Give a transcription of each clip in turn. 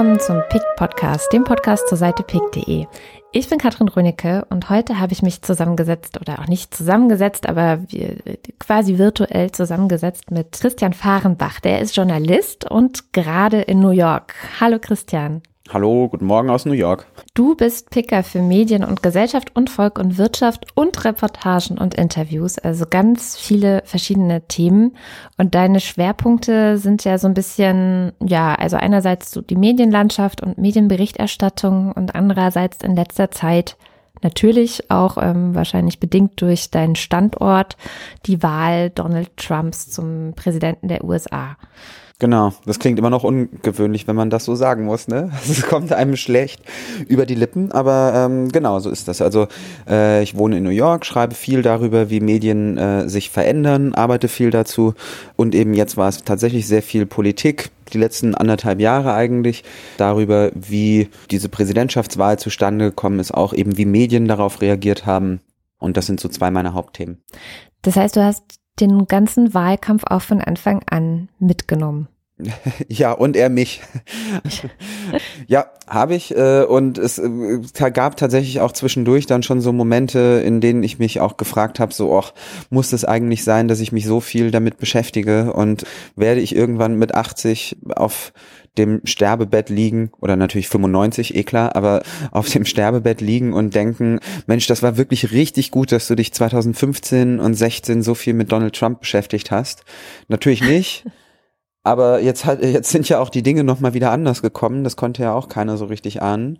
willkommen zum PIK Podcast, dem Podcast zur Seite PIK.de. Ich bin Katrin Rönecke und heute habe ich mich zusammengesetzt oder auch nicht zusammengesetzt, aber quasi virtuell zusammengesetzt mit Christian Fahrenbach. Der ist Journalist und gerade in New York. Hallo Christian. Hallo, guten Morgen aus New York. Du bist Picker für Medien und Gesellschaft und Volk und Wirtschaft und Reportagen und Interviews, also ganz viele verschiedene Themen. Und deine Schwerpunkte sind ja so ein bisschen, ja, also einerseits so die Medienlandschaft und Medienberichterstattung und andererseits in letzter Zeit natürlich auch ähm, wahrscheinlich bedingt durch deinen Standort die Wahl Donald Trumps zum Präsidenten der USA. Genau, das klingt immer noch ungewöhnlich, wenn man das so sagen muss. Ne? Es kommt einem schlecht über die Lippen, aber ähm, genau so ist das. Also äh, ich wohne in New York, schreibe viel darüber, wie Medien äh, sich verändern, arbeite viel dazu und eben jetzt war es tatsächlich sehr viel Politik, die letzten anderthalb Jahre eigentlich, darüber, wie diese Präsidentschaftswahl zustande gekommen ist, auch eben wie Medien darauf reagiert haben. Und das sind so zwei meiner Hauptthemen. Das heißt, du hast den ganzen Wahlkampf auch von Anfang an mitgenommen. Ja, und er mich. ja, habe ich. Äh, und es äh, gab tatsächlich auch zwischendurch dann schon so Momente, in denen ich mich auch gefragt habe, so, ach, muss es eigentlich sein, dass ich mich so viel damit beschäftige und werde ich irgendwann mit 80 auf dem Sterbebett liegen oder natürlich 95, eh klar, aber auf dem Sterbebett liegen und denken, Mensch, das war wirklich richtig gut, dass du dich 2015 und 16 so viel mit Donald Trump beschäftigt hast. Natürlich nicht. Aber jetzt hat, jetzt sind ja auch die Dinge nochmal wieder anders gekommen. Das konnte ja auch keiner so richtig ahnen.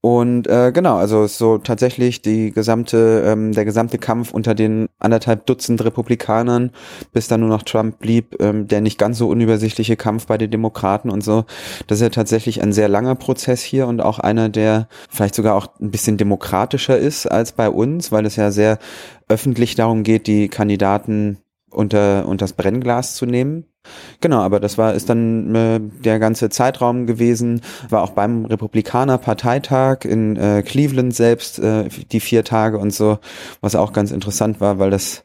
Und äh, genau, also so tatsächlich die gesamte, ähm, der gesamte Kampf unter den anderthalb Dutzend Republikanern, bis dann nur noch Trump blieb, ähm, der nicht ganz so unübersichtliche Kampf bei den Demokraten und so. Das ist ja tatsächlich ein sehr langer Prozess hier und auch einer, der vielleicht sogar auch ein bisschen demokratischer ist als bei uns, weil es ja sehr öffentlich darum geht, die Kandidaten unter, unter das Brennglas zu nehmen. Genau, aber das war ist dann äh, der ganze Zeitraum gewesen, war auch beim Republikaner Parteitag in äh, Cleveland selbst äh, die vier Tage und so, was auch ganz interessant war, weil das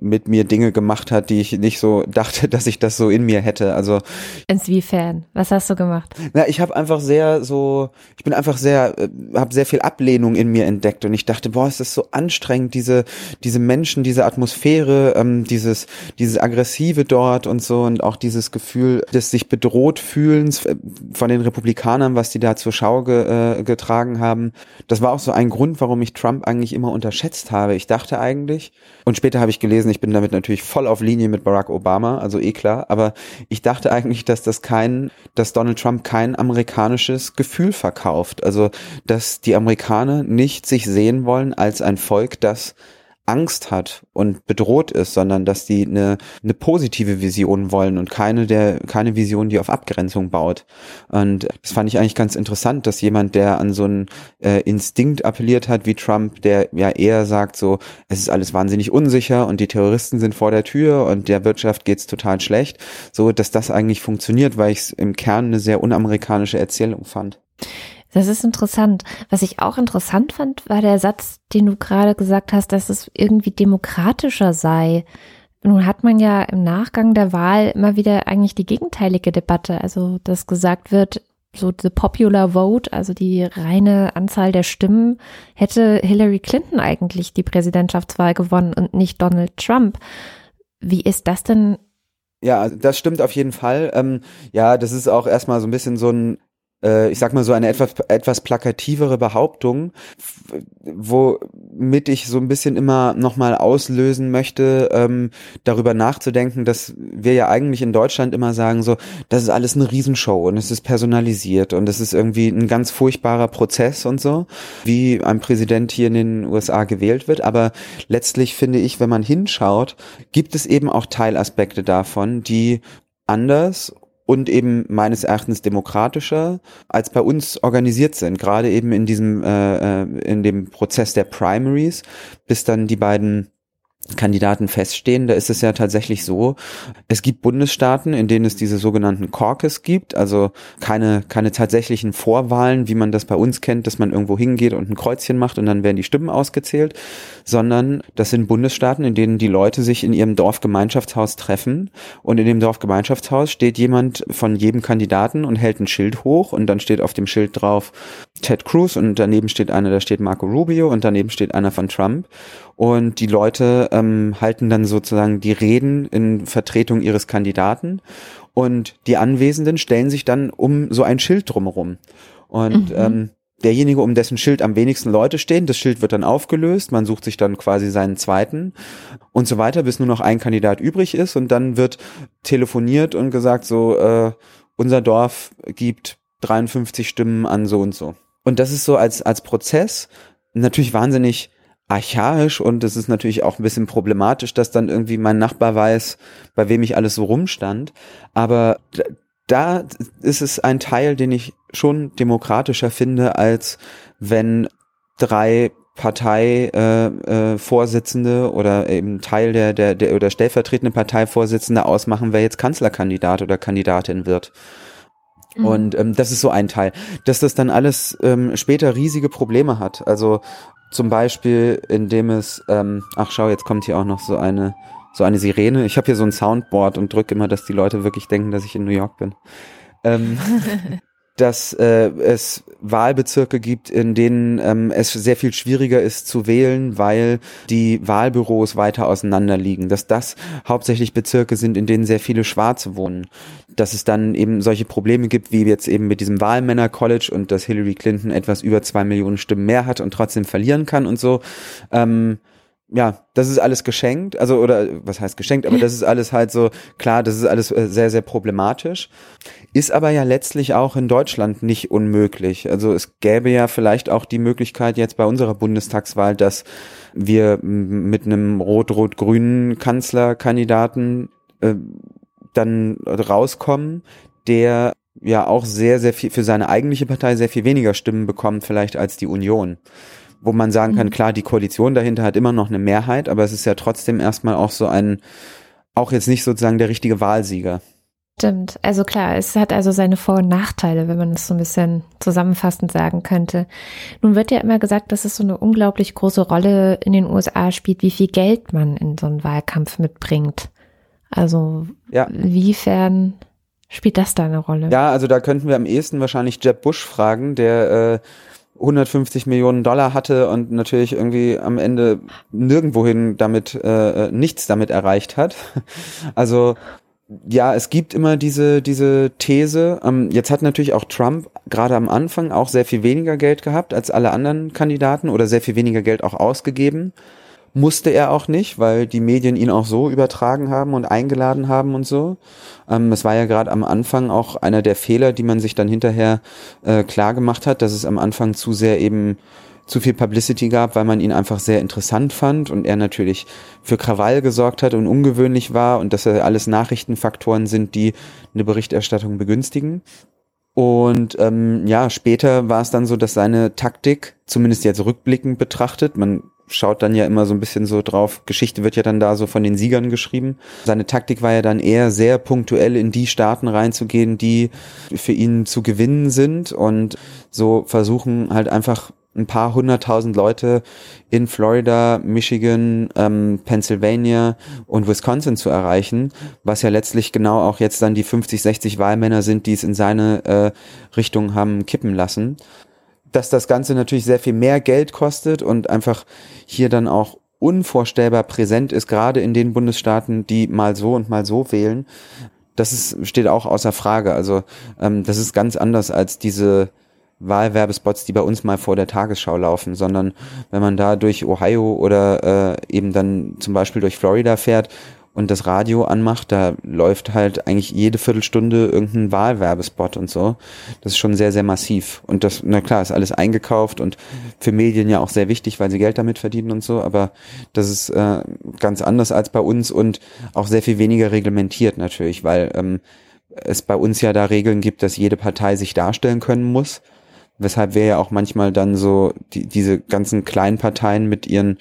mit mir Dinge gemacht hat, die ich nicht so dachte, dass ich das so in mir hätte. Also inwiefern? Was hast du gemacht? Na, ich habe einfach sehr so, ich bin einfach sehr, äh, habe sehr viel Ablehnung in mir entdeckt und ich dachte, boah, es ist so anstrengend, diese diese Menschen, diese Atmosphäre, ähm, dieses dieses aggressive dort und so und auch dieses Gefühl des sich bedroht fühlens äh, von den Republikanern, was die da zur Schau ge, äh, getragen haben. Das war auch so ein Grund, warum ich Trump eigentlich immer unterschätzt habe. Ich dachte eigentlich und später habe ich gelesen gewesen. Ich bin damit natürlich voll auf Linie mit Barack Obama, also eh klar. Aber ich dachte eigentlich, dass das kein, dass Donald Trump kein amerikanisches Gefühl verkauft. Also, dass die Amerikaner nicht sich sehen wollen als ein Volk, das Angst hat und bedroht ist, sondern dass die eine, eine positive Vision wollen und keine der keine Vision, die auf Abgrenzung baut. Und das fand ich eigentlich ganz interessant, dass jemand, der an so einen äh, Instinkt appelliert hat wie Trump, der ja eher sagt so, es ist alles wahnsinnig unsicher und die Terroristen sind vor der Tür und der Wirtschaft geht's total schlecht, so dass das eigentlich funktioniert, weil ich es im Kern eine sehr unamerikanische Erzählung fand. Das ist interessant. Was ich auch interessant fand, war der Satz, den du gerade gesagt hast, dass es irgendwie demokratischer sei. Nun hat man ja im Nachgang der Wahl immer wieder eigentlich die gegenteilige Debatte. Also, dass gesagt wird, so the popular vote, also die reine Anzahl der Stimmen, hätte Hillary Clinton eigentlich die Präsidentschaftswahl gewonnen und nicht Donald Trump. Wie ist das denn ja, das stimmt auf jeden Fall. Ähm, ja, das ist auch erstmal so ein bisschen so ein äh, ich sag mal so eine etwas, etwas plakativere Behauptung, womit ich so ein bisschen immer nochmal auslösen möchte, ähm, darüber nachzudenken, dass wir ja eigentlich in Deutschland immer sagen so, das ist alles eine Riesenshow und es ist personalisiert und es ist irgendwie ein ganz furchtbarer Prozess und so, wie ein Präsident hier in den USA gewählt wird. Aber letztlich finde ich, wenn man hinschaut, gibt es eben auch Teilaspekte davon, die anders und eben meines Erachtens demokratischer als bei uns organisiert sind, gerade eben in diesem äh, äh, in dem Prozess der Primaries, bis dann die beiden Kandidaten feststehen, da ist es ja tatsächlich so, es gibt Bundesstaaten, in denen es diese sogenannten Caucus gibt, also keine, keine tatsächlichen Vorwahlen, wie man das bei uns kennt, dass man irgendwo hingeht und ein Kreuzchen macht und dann werden die Stimmen ausgezählt, sondern das sind Bundesstaaten, in denen die Leute sich in ihrem Dorfgemeinschaftshaus treffen und in dem Dorfgemeinschaftshaus steht jemand von jedem Kandidaten und hält ein Schild hoch und dann steht auf dem Schild drauf Ted Cruz und daneben steht einer, da steht Marco Rubio und daneben steht einer von Trump und die Leute ähm, halten dann sozusagen die Reden in Vertretung ihres Kandidaten und die Anwesenden stellen sich dann um so ein Schild drumherum. Und mhm. ähm, derjenige, um dessen Schild am wenigsten Leute stehen, das Schild wird dann aufgelöst, man sucht sich dann quasi seinen zweiten und so weiter, bis nur noch ein Kandidat übrig ist und dann wird telefoniert und gesagt, so, äh, unser Dorf gibt 53 Stimmen an so und so. Und das ist so als, als Prozess natürlich wahnsinnig archaisch und es ist natürlich auch ein bisschen problematisch, dass dann irgendwie mein Nachbar weiß, bei wem ich alles so rumstand. Aber da ist es ein Teil, den ich schon demokratischer finde, als wenn drei Parteivorsitzende äh, äh, oder eben Teil der, der, der oder stellvertretende Parteivorsitzende ausmachen, wer jetzt Kanzlerkandidat oder Kandidatin wird. Mhm. Und ähm, das ist so ein Teil. Dass das dann alles ähm, später riesige Probleme hat. Also zum Beispiel, indem es, ähm, ach schau, jetzt kommt hier auch noch so eine, so eine Sirene. Ich habe hier so ein Soundboard und drücke immer, dass die Leute wirklich denken, dass ich in New York bin. Ähm, dass äh, es Wahlbezirke gibt, in denen ähm, es sehr viel schwieriger ist zu wählen, weil die Wahlbüros weiter auseinander liegen. Dass das hauptsächlich Bezirke sind, in denen sehr viele Schwarze wohnen. Dass es dann eben solche Probleme gibt, wie jetzt eben mit diesem Wahlmänner-College und dass Hillary Clinton etwas über zwei Millionen Stimmen mehr hat und trotzdem verlieren kann und so. Ähm, ja, das ist alles geschenkt, also oder was heißt geschenkt, aber das ist alles halt so, klar, das ist alles äh, sehr, sehr problematisch. Ist aber ja letztlich auch in Deutschland nicht unmöglich. Also es gäbe ja vielleicht auch die Möglichkeit jetzt bei unserer Bundestagswahl, dass wir mit einem rot-rot-grünen Kanzlerkandidaten äh, dann rauskommen, der ja auch sehr, sehr viel für seine eigentliche Partei sehr viel weniger Stimmen bekommt vielleicht als die Union wo man sagen kann, mhm. klar, die Koalition dahinter hat immer noch eine Mehrheit, aber es ist ja trotzdem erstmal auch so ein, auch jetzt nicht sozusagen der richtige Wahlsieger. Stimmt. Also klar, es hat also seine Vor- und Nachteile, wenn man es so ein bisschen zusammenfassend sagen könnte. Nun wird ja immer gesagt, dass es so eine unglaublich große Rolle in den USA spielt, wie viel Geld man in so einen Wahlkampf mitbringt. Also ja. wiefern spielt das da eine Rolle? Ja, also da könnten wir am ehesten wahrscheinlich Jeb Bush fragen, der äh, 150 Millionen Dollar hatte und natürlich irgendwie am Ende nirgendwohin damit äh, nichts damit erreicht hat. Also ja, es gibt immer diese diese These. Ähm, jetzt hat natürlich auch Trump gerade am Anfang auch sehr viel weniger Geld gehabt als alle anderen Kandidaten oder sehr viel weniger Geld auch ausgegeben. Musste er auch nicht, weil die Medien ihn auch so übertragen haben und eingeladen haben und so. Ähm, es war ja gerade am Anfang auch einer der Fehler, die man sich dann hinterher äh, klar gemacht hat, dass es am Anfang zu sehr eben zu viel Publicity gab, weil man ihn einfach sehr interessant fand und er natürlich für Krawall gesorgt hat und ungewöhnlich war und dass er alles Nachrichtenfaktoren sind, die eine Berichterstattung begünstigen. Und ähm, ja, später war es dann so, dass seine Taktik, zumindest jetzt rückblickend betrachtet, man schaut dann ja immer so ein bisschen so drauf. Geschichte wird ja dann da so von den Siegern geschrieben. Seine Taktik war ja dann eher sehr punktuell in die Staaten reinzugehen, die für ihn zu gewinnen sind und so versuchen halt einfach ein paar hunderttausend Leute in Florida, Michigan, ähm, Pennsylvania und Wisconsin zu erreichen, was ja letztlich genau auch jetzt dann die 50, 60 Wahlmänner sind, die es in seine äh, Richtung haben kippen lassen dass das Ganze natürlich sehr viel mehr Geld kostet und einfach hier dann auch unvorstellbar präsent ist, gerade in den Bundesstaaten, die mal so und mal so wählen. Das ist, steht auch außer Frage. Also ähm, das ist ganz anders als diese Wahlwerbespots, die bei uns mal vor der Tagesschau laufen, sondern wenn man da durch Ohio oder äh, eben dann zum Beispiel durch Florida fährt und das Radio anmacht, da läuft halt eigentlich jede Viertelstunde irgendein Wahlwerbespot und so. Das ist schon sehr, sehr massiv. Und das, na klar, ist alles eingekauft und für Medien ja auch sehr wichtig, weil sie Geld damit verdienen und so, aber das ist äh, ganz anders als bei uns und auch sehr viel weniger reglementiert natürlich, weil ähm, es bei uns ja da Regeln gibt, dass jede Partei sich darstellen können muss Weshalb wir ja auch manchmal dann so die, diese ganzen kleinen Parteien mit ihren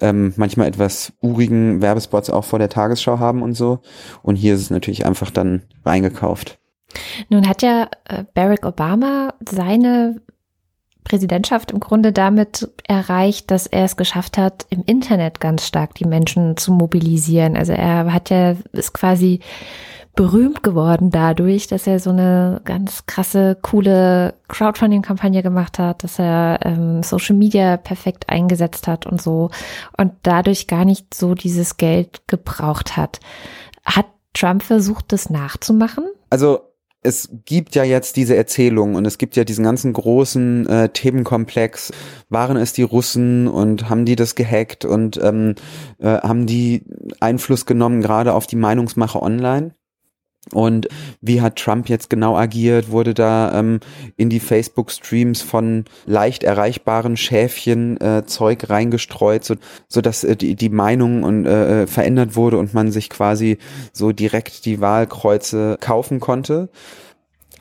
ähm, manchmal etwas urigen Werbespots auch vor der Tagesschau haben und so. Und hier ist es natürlich einfach dann reingekauft. Nun hat ja äh, Barack Obama seine Präsidentschaft im Grunde damit erreicht, dass er es geschafft hat, im Internet ganz stark die Menschen zu mobilisieren. Also er hat ja, ist quasi berühmt geworden dadurch, dass er so eine ganz krasse, coole Crowdfunding-Kampagne gemacht hat, dass er ähm, Social Media perfekt eingesetzt hat und so und dadurch gar nicht so dieses Geld gebraucht hat. Hat Trump versucht, das nachzumachen? Also es gibt ja jetzt diese Erzählung und es gibt ja diesen ganzen großen äh, Themenkomplex. Waren es die Russen und haben die das gehackt und ähm, äh, haben die Einfluss genommen gerade auf die Meinungsmache online? Und wie hat Trump jetzt genau agiert? Wurde da ähm, in die Facebook-Streams von leicht erreichbaren Schäfchen äh, Zeug reingestreut, so, so dass äh, die, die Meinung und, äh, verändert wurde und man sich quasi so direkt die Wahlkreuze kaufen konnte?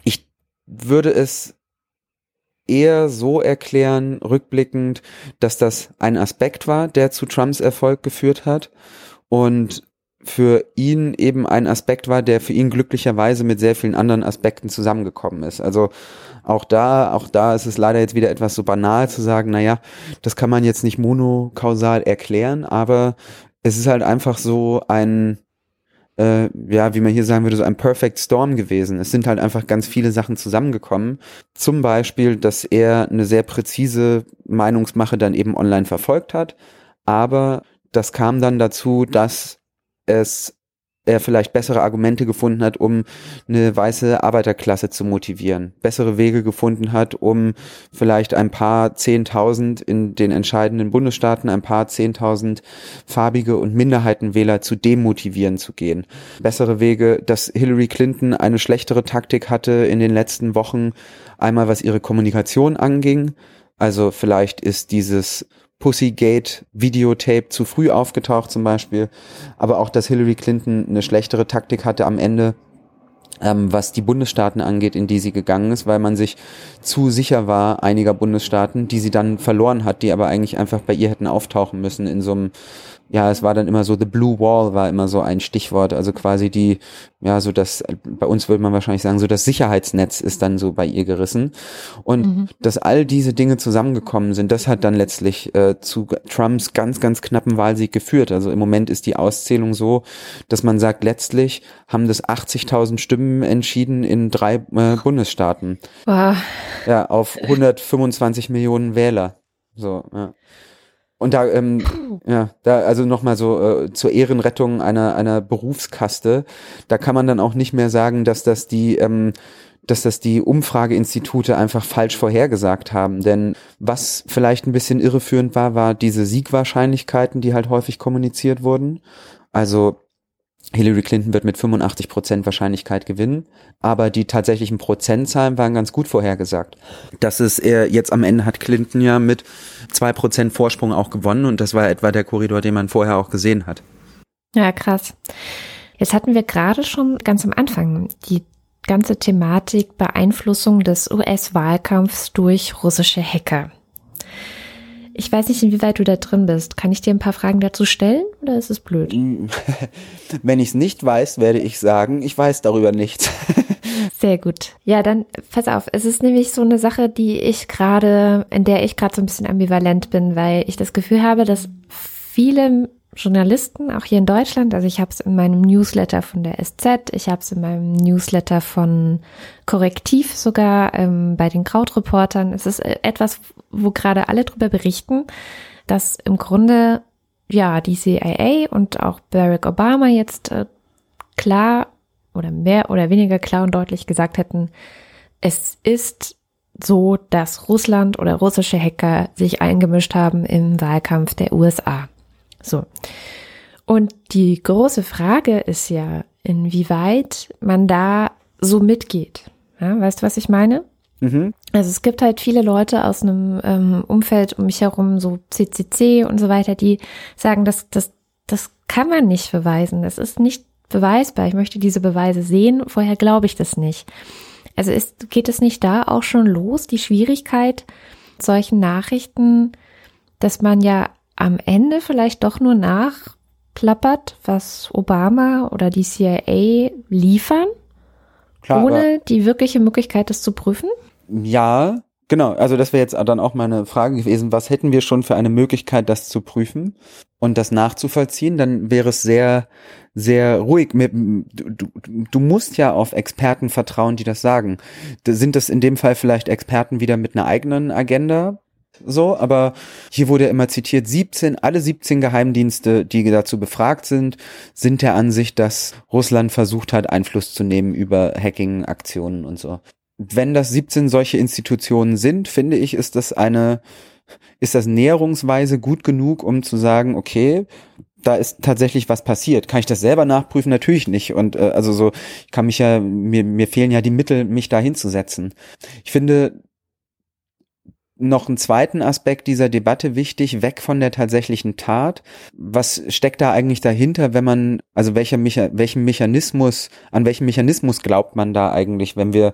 Ich würde es eher so erklären, rückblickend, dass das ein Aspekt war, der zu Trumps Erfolg geführt hat und für ihn eben ein Aspekt war, der für ihn glücklicherweise mit sehr vielen anderen Aspekten zusammengekommen ist. Also auch da, auch da ist es leider jetzt wieder etwas so banal zu sagen, naja, das kann man jetzt nicht monokausal erklären, aber es ist halt einfach so ein, äh, ja, wie man hier sagen würde, so ein Perfect Storm gewesen. Es sind halt einfach ganz viele Sachen zusammengekommen. Zum Beispiel, dass er eine sehr präzise Meinungsmache dann eben online verfolgt hat, aber das kam dann dazu, dass es er vielleicht bessere Argumente gefunden hat, um eine weiße Arbeiterklasse zu motivieren, bessere Wege gefunden hat, um vielleicht ein paar Zehntausend in den entscheidenden Bundesstaaten, ein paar Zehntausend farbige und Minderheitenwähler zu demotivieren zu gehen. Bessere Wege, dass Hillary Clinton eine schlechtere Taktik hatte in den letzten Wochen, einmal was ihre Kommunikation anging, also vielleicht ist dieses Pussygate Videotape zu früh aufgetaucht zum Beispiel, aber auch, dass Hillary Clinton eine schlechtere Taktik hatte am Ende, ähm, was die Bundesstaaten angeht, in die sie gegangen ist, weil man sich zu sicher war einiger Bundesstaaten, die sie dann verloren hat, die aber eigentlich einfach bei ihr hätten auftauchen müssen in so einem ja, es war dann immer so, the blue wall war immer so ein Stichwort, also quasi die, ja, so das, bei uns würde man wahrscheinlich sagen, so das Sicherheitsnetz ist dann so bei ihr gerissen. Und mhm. dass all diese Dinge zusammengekommen sind, das hat dann letztlich äh, zu Trumps ganz, ganz knappen Wahlsieg geführt. Also im Moment ist die Auszählung so, dass man sagt, letztlich haben das 80.000 Stimmen entschieden in drei äh, Bundesstaaten. Wow. Ja, auf 125 Millionen Wähler. So, ja. Und da, ähm, ja, da, also nochmal so äh, zur Ehrenrettung einer, einer Berufskaste, da kann man dann auch nicht mehr sagen, dass das die, ähm, dass das die Umfrageinstitute einfach falsch vorhergesagt haben. Denn was vielleicht ein bisschen irreführend war, war diese Siegwahrscheinlichkeiten, die halt häufig kommuniziert wurden. Also Hillary Clinton wird mit 85 Prozent Wahrscheinlichkeit gewinnen, aber die tatsächlichen Prozentzahlen waren ganz gut vorhergesagt. Das ist er jetzt am Ende hat Clinton ja mit zwei Prozent Vorsprung auch gewonnen und das war etwa der Korridor, den man vorher auch gesehen hat. Ja, krass. Jetzt hatten wir gerade schon ganz am Anfang die ganze Thematik Beeinflussung des US-Wahlkampfs durch russische Hacker. Ich weiß nicht, inwieweit du da drin bist. Kann ich dir ein paar Fragen dazu stellen oder ist es blöd? Wenn ich es nicht weiß, werde ich sagen, ich weiß darüber nichts. Sehr gut. Ja, dann pass auf. Es ist nämlich so eine Sache, die ich gerade, in der ich gerade so ein bisschen ambivalent bin, weil ich das Gefühl habe, dass viele Journalisten, auch hier in Deutschland. Also ich habe es in meinem Newsletter von der SZ, ich habe es in meinem Newsletter von Korrektiv sogar ähm, bei den Krautreportern. Es ist äh, etwas, wo gerade alle drüber berichten, dass im Grunde ja die CIA und auch Barack Obama jetzt äh, klar oder mehr oder weniger klar und deutlich gesagt hätten, es ist so, dass Russland oder russische Hacker sich eingemischt haben im Wahlkampf der USA. So. Und die große Frage ist ja, inwieweit man da so mitgeht. Ja, weißt du, was ich meine? Mhm. Also es gibt halt viele Leute aus einem ähm, Umfeld um mich herum, so CCC und so weiter, die sagen, dass das, das kann man nicht beweisen. Das ist nicht beweisbar. Ich möchte diese Beweise sehen. Vorher glaube ich das nicht. Also ist, geht es nicht da auch schon los, die Schwierigkeit solchen Nachrichten, dass man ja am Ende vielleicht doch nur nachplappert, was Obama oder die CIA liefern, Klar, ohne die wirkliche Möglichkeit, das zu prüfen? Ja, Genau, also das wäre jetzt dann auch meine Frage gewesen, was hätten wir schon für eine Möglichkeit, das zu prüfen und das nachzuvollziehen? Dann wäre es sehr, sehr ruhig. Du, du, du musst ja auf Experten vertrauen, die das sagen. Sind das in dem Fall vielleicht Experten wieder mit einer eigenen Agenda? So, aber hier wurde immer zitiert, 17, alle 17 Geheimdienste, die dazu befragt sind, sind der Ansicht, dass Russland versucht hat, Einfluss zu nehmen über Hacking-Aktionen und so wenn das 17 solche Institutionen sind, finde ich, ist das eine, ist das näherungsweise gut genug, um zu sagen, okay, da ist tatsächlich was passiert. Kann ich das selber nachprüfen? Natürlich nicht. Und äh, also so, ich kann mich ja, mir, mir fehlen ja die Mittel, mich da hinzusetzen. Ich finde, noch einen zweiten Aspekt dieser Debatte wichtig, weg von der tatsächlichen Tat. Was steckt da eigentlich dahinter, wenn man, also welcher Mecha, welchen Mechanismus, an welchen Mechanismus glaubt man da eigentlich, wenn wir,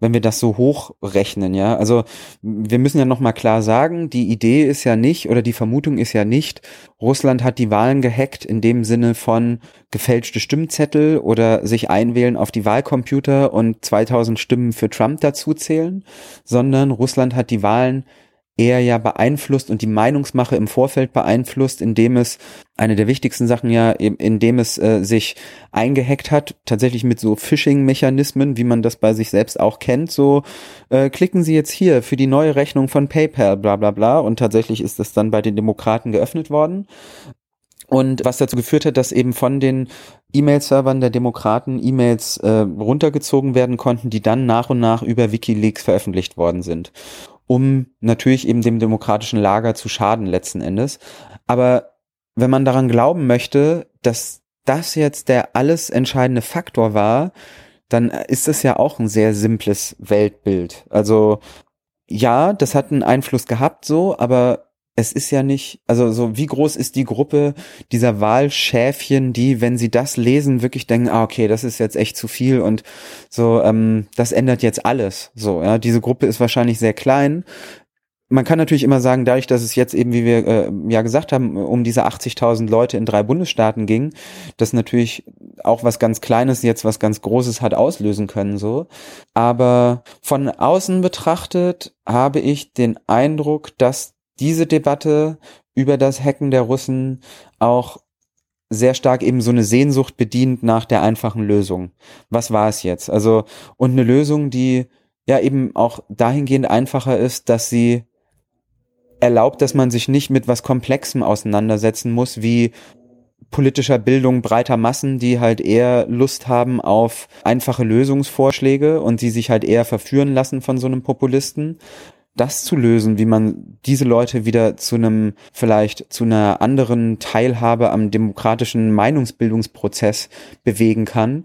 wenn wir das so hochrechnen, ja? Also wir müssen ja nochmal klar sagen, die Idee ist ja nicht, oder die Vermutung ist ja nicht, Russland hat die Wahlen gehackt in dem Sinne von gefälschte Stimmzettel oder sich einwählen auf die Wahlcomputer und 2000 Stimmen für Trump dazuzählen, sondern Russland hat die Wahlen eher ja beeinflusst und die Meinungsmache im Vorfeld beeinflusst, indem es eine der wichtigsten Sachen ja, indem es äh, sich eingehackt hat, tatsächlich mit so Phishing-Mechanismen, wie man das bei sich selbst auch kennt, so äh, klicken Sie jetzt hier für die neue Rechnung von PayPal, bla bla bla, und tatsächlich ist das dann bei den Demokraten geöffnet worden. Und was dazu geführt hat, dass eben von den E-Mail-Servern der Demokraten E-Mails äh, runtergezogen werden konnten, die dann nach und nach über Wikileaks veröffentlicht worden sind. Um natürlich eben dem demokratischen Lager zu schaden letzten Endes. Aber wenn man daran glauben möchte, dass das jetzt der alles entscheidende Faktor war, dann ist das ja auch ein sehr simples Weltbild. Also ja, das hat einen Einfluss gehabt so, aber es ist ja nicht, also so wie groß ist die Gruppe dieser Wahlschäfchen, die, wenn sie das lesen, wirklich denken, ah, okay, das ist jetzt echt zu viel und so, ähm, das ändert jetzt alles. So, ja, diese Gruppe ist wahrscheinlich sehr klein. Man kann natürlich immer sagen, dadurch, dass es jetzt eben, wie wir äh, ja gesagt haben, um diese 80.000 Leute in drei Bundesstaaten ging, das natürlich auch was ganz Kleines jetzt was ganz Großes hat auslösen können, so. Aber von außen betrachtet habe ich den Eindruck, dass diese Debatte über das Hacken der Russen auch sehr stark eben so eine Sehnsucht bedient nach der einfachen Lösung. Was war es jetzt? Also, und eine Lösung, die ja eben auch dahingehend einfacher ist, dass sie erlaubt, dass man sich nicht mit was Komplexem auseinandersetzen muss, wie politischer Bildung breiter Massen, die halt eher Lust haben auf einfache Lösungsvorschläge und die sich halt eher verführen lassen von so einem Populisten, das zu lösen, wie man diese Leute wieder zu einem, vielleicht zu einer anderen Teilhabe am demokratischen Meinungsbildungsprozess bewegen kann,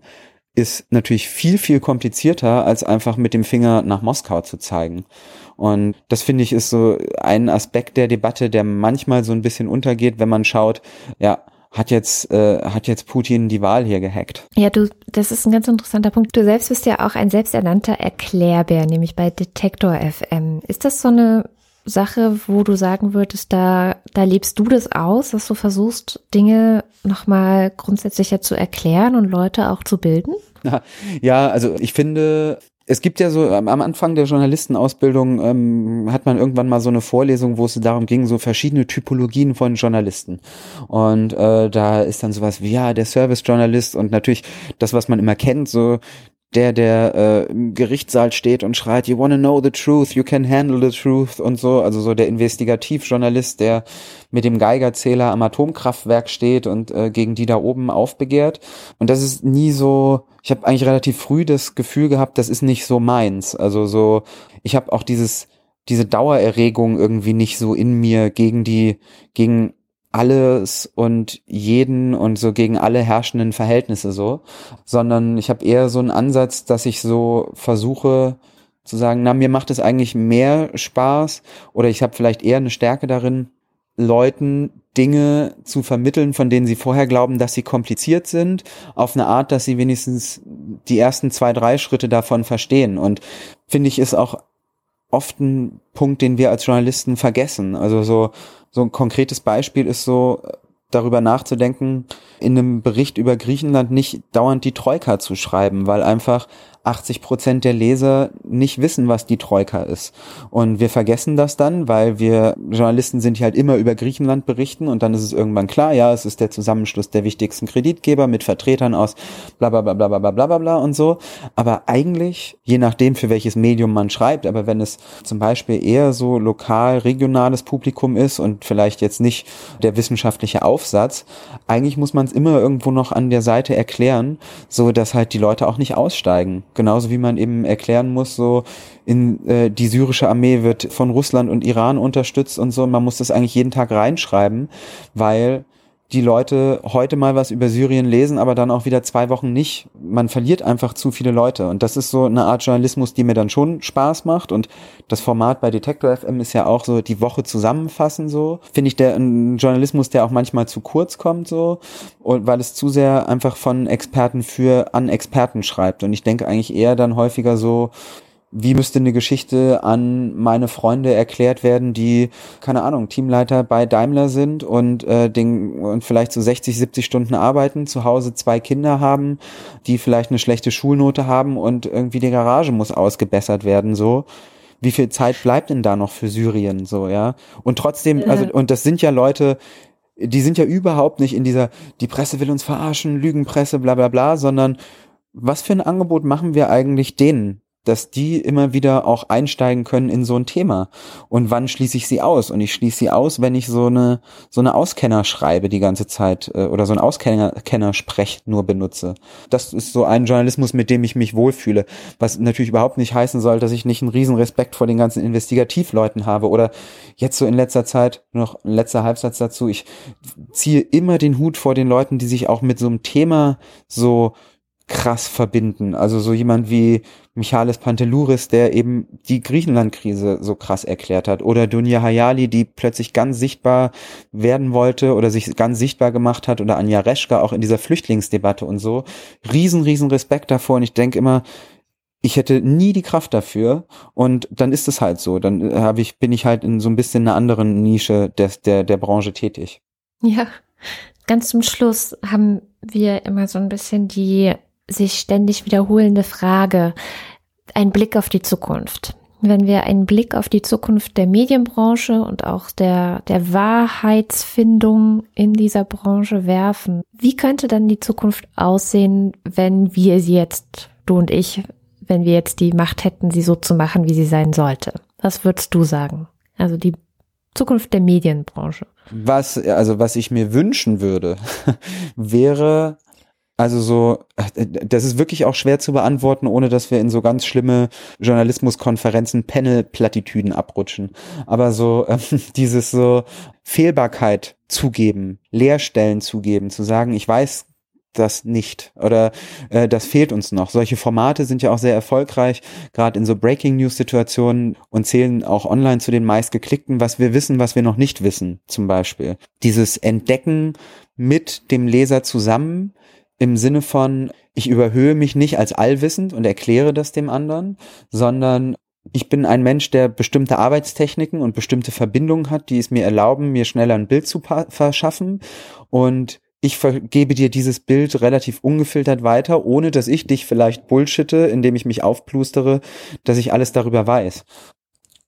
ist natürlich viel, viel komplizierter, als einfach mit dem Finger nach Moskau zu zeigen. Und das finde ich ist so ein Aspekt der Debatte, der manchmal so ein bisschen untergeht, wenn man schaut, ja, hat jetzt, äh, hat jetzt Putin die Wahl hier gehackt. Ja, du, das ist ein ganz interessanter Punkt. Du selbst bist ja auch ein selbsternannter Erklärbär, nämlich bei Detektor FM. Ist das so eine Sache, wo du sagen würdest, da, da lebst du das aus, dass du versuchst, Dinge nochmal grundsätzlicher zu erklären und Leute auch zu bilden? Ja, also ich finde, es gibt ja so am Anfang der Journalistenausbildung ähm, hat man irgendwann mal so eine Vorlesung, wo es darum ging, so verschiedene Typologien von Journalisten. Und äh, da ist dann sowas wie ja der Service-Journalist und natürlich das, was man immer kennt, so der, der äh, im Gerichtssaal steht und schreit, you wanna know the truth, you can handle the truth und so, also so der Investigativjournalist, der mit dem Geigerzähler am Atomkraftwerk steht und äh, gegen die da oben aufbegehrt. Und das ist nie so, ich habe eigentlich relativ früh das Gefühl gehabt, das ist nicht so meins. Also so, ich habe auch dieses diese Dauererregung irgendwie nicht so in mir gegen die, gegen alles und jeden und so gegen alle herrschenden Verhältnisse so, sondern ich habe eher so einen Ansatz, dass ich so versuche zu sagen, na, mir macht es eigentlich mehr Spaß oder ich habe vielleicht eher eine Stärke darin, Leuten Dinge zu vermitteln, von denen sie vorher glauben, dass sie kompliziert sind, auf eine Art, dass sie wenigstens die ersten zwei, drei Schritte davon verstehen. Und finde ich, ist auch oft ein Punkt, den wir als Journalisten vergessen. Also so, so ein konkretes Beispiel ist so, darüber nachzudenken, in einem Bericht über Griechenland nicht dauernd die Troika zu schreiben, weil einfach 80 Prozent der Leser nicht wissen, was die Troika ist. Und wir vergessen das dann, weil wir Journalisten sind, die halt immer über Griechenland berichten und dann ist es irgendwann klar, ja, es ist der Zusammenschluss der wichtigsten Kreditgeber mit Vertretern aus bla bla bla bla bla bla bla bla und so. Aber eigentlich, je nachdem, für welches Medium man schreibt, aber wenn es zum Beispiel eher so lokal, regionales Publikum ist und vielleicht jetzt nicht der wissenschaftliche Aufsatz, eigentlich muss man es immer irgendwo noch an der Seite erklären, so dass halt die Leute auch nicht aussteigen. Genauso wie man eben erklären muss, so in äh, die syrische Armee wird von Russland und Iran unterstützt und so. Man muss das eigentlich jeden Tag reinschreiben, weil die Leute heute mal was über Syrien lesen, aber dann auch wieder zwei Wochen nicht. Man verliert einfach zu viele Leute. Und das ist so eine Art Journalismus, die mir dann schon Spaß macht. Und das Format bei Detector FM ist ja auch so die Woche zusammenfassen, so. Finde ich der ein Journalismus, der auch manchmal zu kurz kommt, so. Und weil es zu sehr einfach von Experten für an Experten schreibt. Und ich denke eigentlich eher dann häufiger so, wie müsste eine Geschichte an meine Freunde erklärt werden, die, keine Ahnung, Teamleiter bei Daimler sind und, äh, den, und vielleicht so 60, 70 Stunden arbeiten, zu Hause zwei Kinder haben, die vielleicht eine schlechte Schulnote haben und irgendwie die Garage muss ausgebessert werden, so. Wie viel Zeit bleibt denn da noch für Syrien, so, ja? Und trotzdem, also, und das sind ja Leute, die sind ja überhaupt nicht in dieser, die Presse will uns verarschen, Lügenpresse, bla, bla, bla, sondern was für ein Angebot machen wir eigentlich denen? Dass die immer wieder auch einsteigen können in so ein Thema. Und wann schließe ich sie aus? Und ich schließe sie aus, wenn ich so eine so eine Auskenner schreibe die ganze Zeit äh, oder so ein Auskenner nur benutze. Das ist so ein Journalismus, mit dem ich mich wohlfühle, was natürlich überhaupt nicht heißen soll, dass ich nicht einen riesen Respekt vor den ganzen Investigativleuten habe oder jetzt so in letzter Zeit noch ein letzter Halbsatz dazu. Ich ziehe immer den Hut vor den Leuten, die sich auch mit so einem Thema so krass verbinden. Also so jemand wie Michalis Pantelouris, der eben die Griechenland-Krise so krass erklärt hat. Oder Dunja Hayali, die plötzlich ganz sichtbar werden wollte oder sich ganz sichtbar gemacht hat. Oder Anja Reschka auch in dieser Flüchtlingsdebatte und so. Riesen, riesen Respekt davor. Und ich denke immer, ich hätte nie die Kraft dafür und dann ist es halt so. Dann habe ich, bin ich halt in so ein bisschen einer anderen Nische des, der, der Branche tätig. Ja, ganz zum Schluss haben wir immer so ein bisschen die sich ständig wiederholende Frage, ein Blick auf die Zukunft. Wenn wir einen Blick auf die Zukunft der Medienbranche und auch der, der Wahrheitsfindung in dieser Branche werfen, wie könnte dann die Zukunft aussehen, wenn wir sie jetzt, du und ich, wenn wir jetzt die Macht hätten, sie so zu machen, wie sie sein sollte? Was würdest du sagen? Also die Zukunft der Medienbranche. Was, also was ich mir wünschen würde, wäre also so, das ist wirklich auch schwer zu beantworten, ohne dass wir in so ganz schlimme Journalismuskonferenzen, Panel-Plattitüden abrutschen. Aber so äh, dieses so Fehlbarkeit zugeben, Leerstellen zugeben, zu sagen, ich weiß das nicht oder äh, das fehlt uns noch. Solche Formate sind ja auch sehr erfolgreich, gerade in so Breaking News Situationen und zählen auch online zu den meistgeklickten, was wir wissen, was wir noch nicht wissen, zum Beispiel. Dieses Entdecken mit dem Leser zusammen, im Sinne von, ich überhöhe mich nicht als allwissend und erkläre das dem anderen, sondern ich bin ein Mensch, der bestimmte Arbeitstechniken und bestimmte Verbindungen hat, die es mir erlauben, mir schneller ein Bild zu verschaffen. Und ich vergebe dir dieses Bild relativ ungefiltert weiter, ohne dass ich dich vielleicht bullshitte, indem ich mich aufplustere, dass ich alles darüber weiß.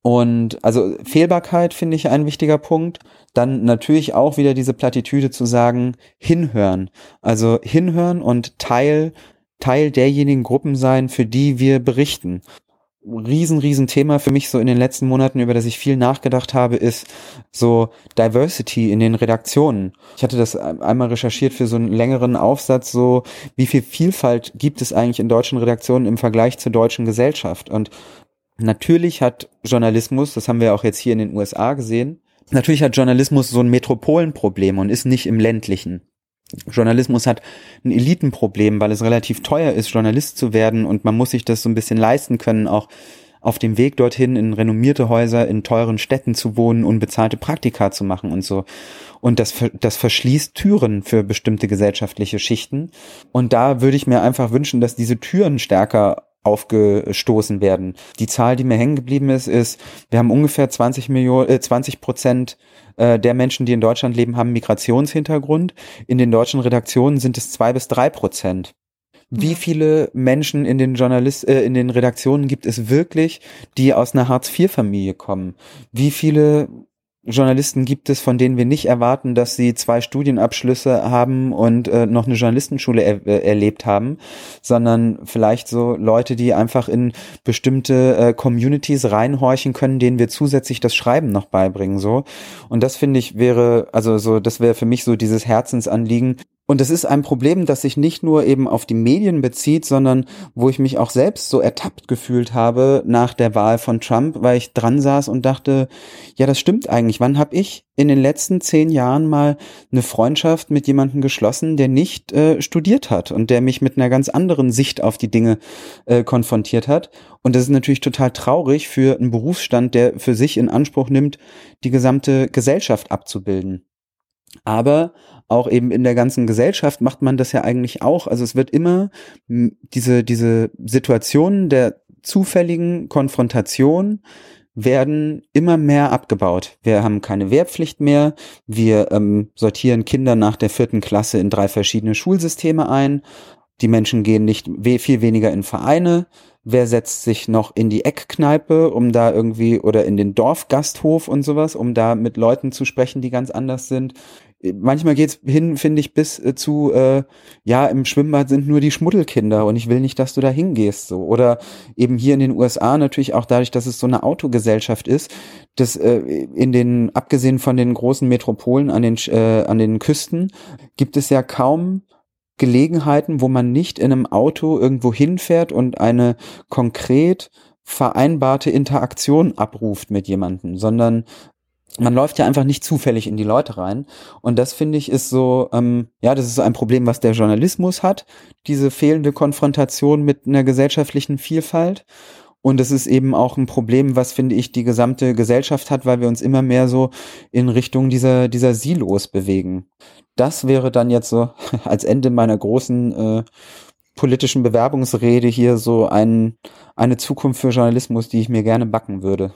Und also Fehlbarkeit finde ich ein wichtiger Punkt. Dann natürlich auch wieder diese Plattitüde zu sagen, hinhören. Also hinhören und Teil, Teil derjenigen Gruppen sein, für die wir berichten. Riesen, riesen Thema für mich so in den letzten Monaten, über das ich viel nachgedacht habe, ist so Diversity in den Redaktionen. Ich hatte das einmal recherchiert für so einen längeren Aufsatz, so wie viel Vielfalt gibt es eigentlich in deutschen Redaktionen im Vergleich zur deutschen Gesellschaft? Und Natürlich hat Journalismus, das haben wir auch jetzt hier in den USA gesehen, natürlich hat Journalismus so ein Metropolenproblem und ist nicht im ländlichen. Journalismus hat ein Elitenproblem, weil es relativ teuer ist, Journalist zu werden und man muss sich das so ein bisschen leisten können, auch auf dem Weg dorthin in renommierte Häuser, in teuren Städten zu wohnen, unbezahlte Praktika zu machen und so. Und das, das verschließt Türen für bestimmte gesellschaftliche Schichten. Und da würde ich mir einfach wünschen, dass diese Türen stärker aufgestoßen werden. Die Zahl, die mir hängen geblieben ist, ist, wir haben ungefähr 20 Millionen, äh, 20 Prozent äh, der Menschen, die in Deutschland leben, haben Migrationshintergrund. In den deutschen Redaktionen sind es zwei bis drei Prozent. Wie viele Menschen in den Journalist, äh, in den Redaktionen gibt es wirklich, die aus einer Hartz-IV-Familie kommen? Wie viele Journalisten gibt es, von denen wir nicht erwarten, dass sie zwei Studienabschlüsse haben und äh, noch eine Journalistenschule er, äh, erlebt haben, sondern vielleicht so Leute, die einfach in bestimmte äh, Communities reinhorchen können, denen wir zusätzlich das Schreiben noch beibringen so. Und das finde ich wäre also so, das wäre für mich so dieses Herzensanliegen, und es ist ein Problem, das sich nicht nur eben auf die Medien bezieht, sondern wo ich mich auch selbst so ertappt gefühlt habe nach der Wahl von Trump, weil ich dran saß und dachte, ja, das stimmt eigentlich. Wann habe ich in den letzten zehn Jahren mal eine Freundschaft mit jemandem geschlossen, der nicht äh, studiert hat und der mich mit einer ganz anderen Sicht auf die Dinge äh, konfrontiert hat? Und das ist natürlich total traurig für einen Berufsstand, der für sich in Anspruch nimmt, die gesamte Gesellschaft abzubilden. Aber auch eben in der ganzen Gesellschaft macht man das ja eigentlich auch. Also es wird immer diese, diese Situationen der zufälligen Konfrontation werden immer mehr abgebaut. Wir haben keine Wehrpflicht mehr. Wir ähm, sortieren Kinder nach der vierten Klasse in drei verschiedene Schulsysteme ein. Die Menschen gehen nicht viel weniger in Vereine. Wer setzt sich noch in die Eckkneipe, um da irgendwie oder in den Dorfgasthof und sowas, um da mit Leuten zu sprechen, die ganz anders sind? manchmal geht's hin, finde ich, bis äh, zu, äh, ja, im Schwimmbad sind nur die Schmuddelkinder und ich will nicht, dass du da hingehst. So. Oder eben hier in den USA natürlich auch dadurch, dass es so eine Autogesellschaft ist, dass äh, in den, abgesehen von den großen Metropolen an den, äh, an den Küsten, gibt es ja kaum Gelegenheiten, wo man nicht in einem Auto irgendwo hinfährt und eine konkret vereinbarte Interaktion abruft mit jemandem, sondern man läuft ja einfach nicht zufällig in die Leute rein. Und das finde ich ist so, ähm, ja, das ist so ein Problem, was der Journalismus hat, diese fehlende Konfrontation mit einer gesellschaftlichen Vielfalt. Und es ist eben auch ein Problem, was finde ich die gesamte Gesellschaft hat, weil wir uns immer mehr so in Richtung dieser, dieser Silos bewegen. Das wäre dann jetzt so als Ende meiner großen äh, politischen Bewerbungsrede hier so ein, eine Zukunft für Journalismus, die ich mir gerne backen würde.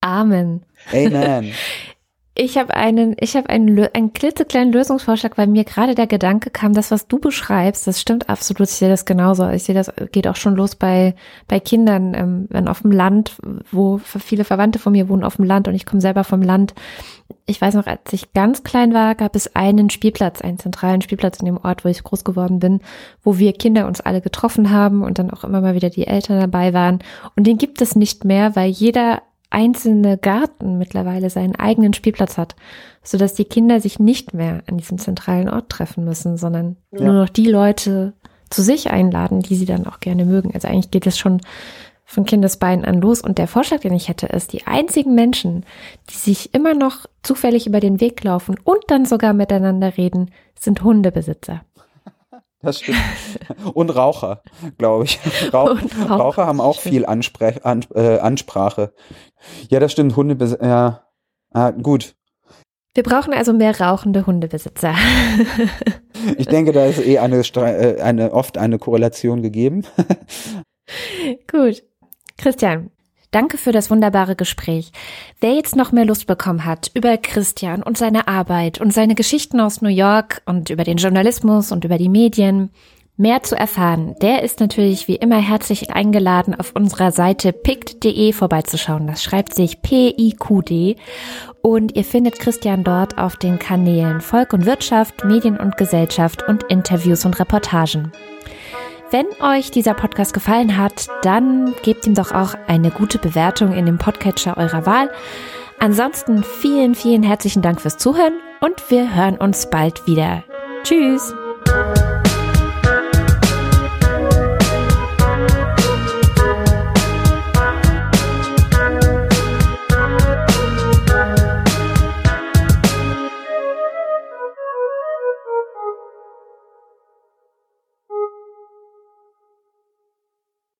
Amen. Amen. Ich habe einen, ich habe einen, einen klitzekleinen Lösungsvorschlag, weil mir gerade der Gedanke kam, das, was du beschreibst, das stimmt absolut. Ich sehe das genauso. Ich sehe das geht auch schon los bei bei Kindern, ähm, wenn auf dem Land, wo viele Verwandte von mir wohnen auf dem Land und ich komme selber vom Land. Ich weiß noch, als ich ganz klein war, gab es einen Spielplatz, einen zentralen Spielplatz in dem Ort, wo ich groß geworden bin, wo wir Kinder uns alle getroffen haben und dann auch immer mal wieder die Eltern dabei waren. Und den gibt es nicht mehr, weil jeder einzelne Garten mittlerweile seinen eigenen Spielplatz hat, so dass die Kinder sich nicht mehr an diesem zentralen Ort treffen müssen, sondern ja. nur noch die Leute zu sich einladen, die sie dann auch gerne mögen. Also eigentlich geht es schon von Kindesbeinen an los. Und der Vorschlag, den ich hätte, ist, die einzigen Menschen, die sich immer noch zufällig über den Weg laufen und dann sogar miteinander reden, sind Hundebesitzer. Das stimmt. Und Raucher, glaube ich. Rauch, Raucher, Raucher haben auch viel Ansprech, An, äh, Ansprache. Ja, das stimmt. Hunde, ja, ah, gut. Wir brauchen also mehr rauchende Hundebesitzer. ich denke, da ist eh eine, äh, eine oft eine Korrelation gegeben. gut. Christian, Danke für das wunderbare Gespräch. Wer jetzt noch mehr Lust bekommen hat, über Christian und seine Arbeit und seine Geschichten aus New York und über den Journalismus und über die Medien mehr zu erfahren, der ist natürlich wie immer herzlich eingeladen, auf unserer Seite pict.de vorbeizuschauen. Das schreibt sich P-I-Q-D. Und ihr findet Christian dort auf den Kanälen Volk und Wirtschaft, Medien und Gesellschaft und Interviews und Reportagen. Wenn euch dieser Podcast gefallen hat, dann gebt ihm doch auch eine gute Bewertung in dem Podcatcher eurer Wahl. Ansonsten vielen, vielen herzlichen Dank fürs Zuhören und wir hören uns bald wieder. Tschüss!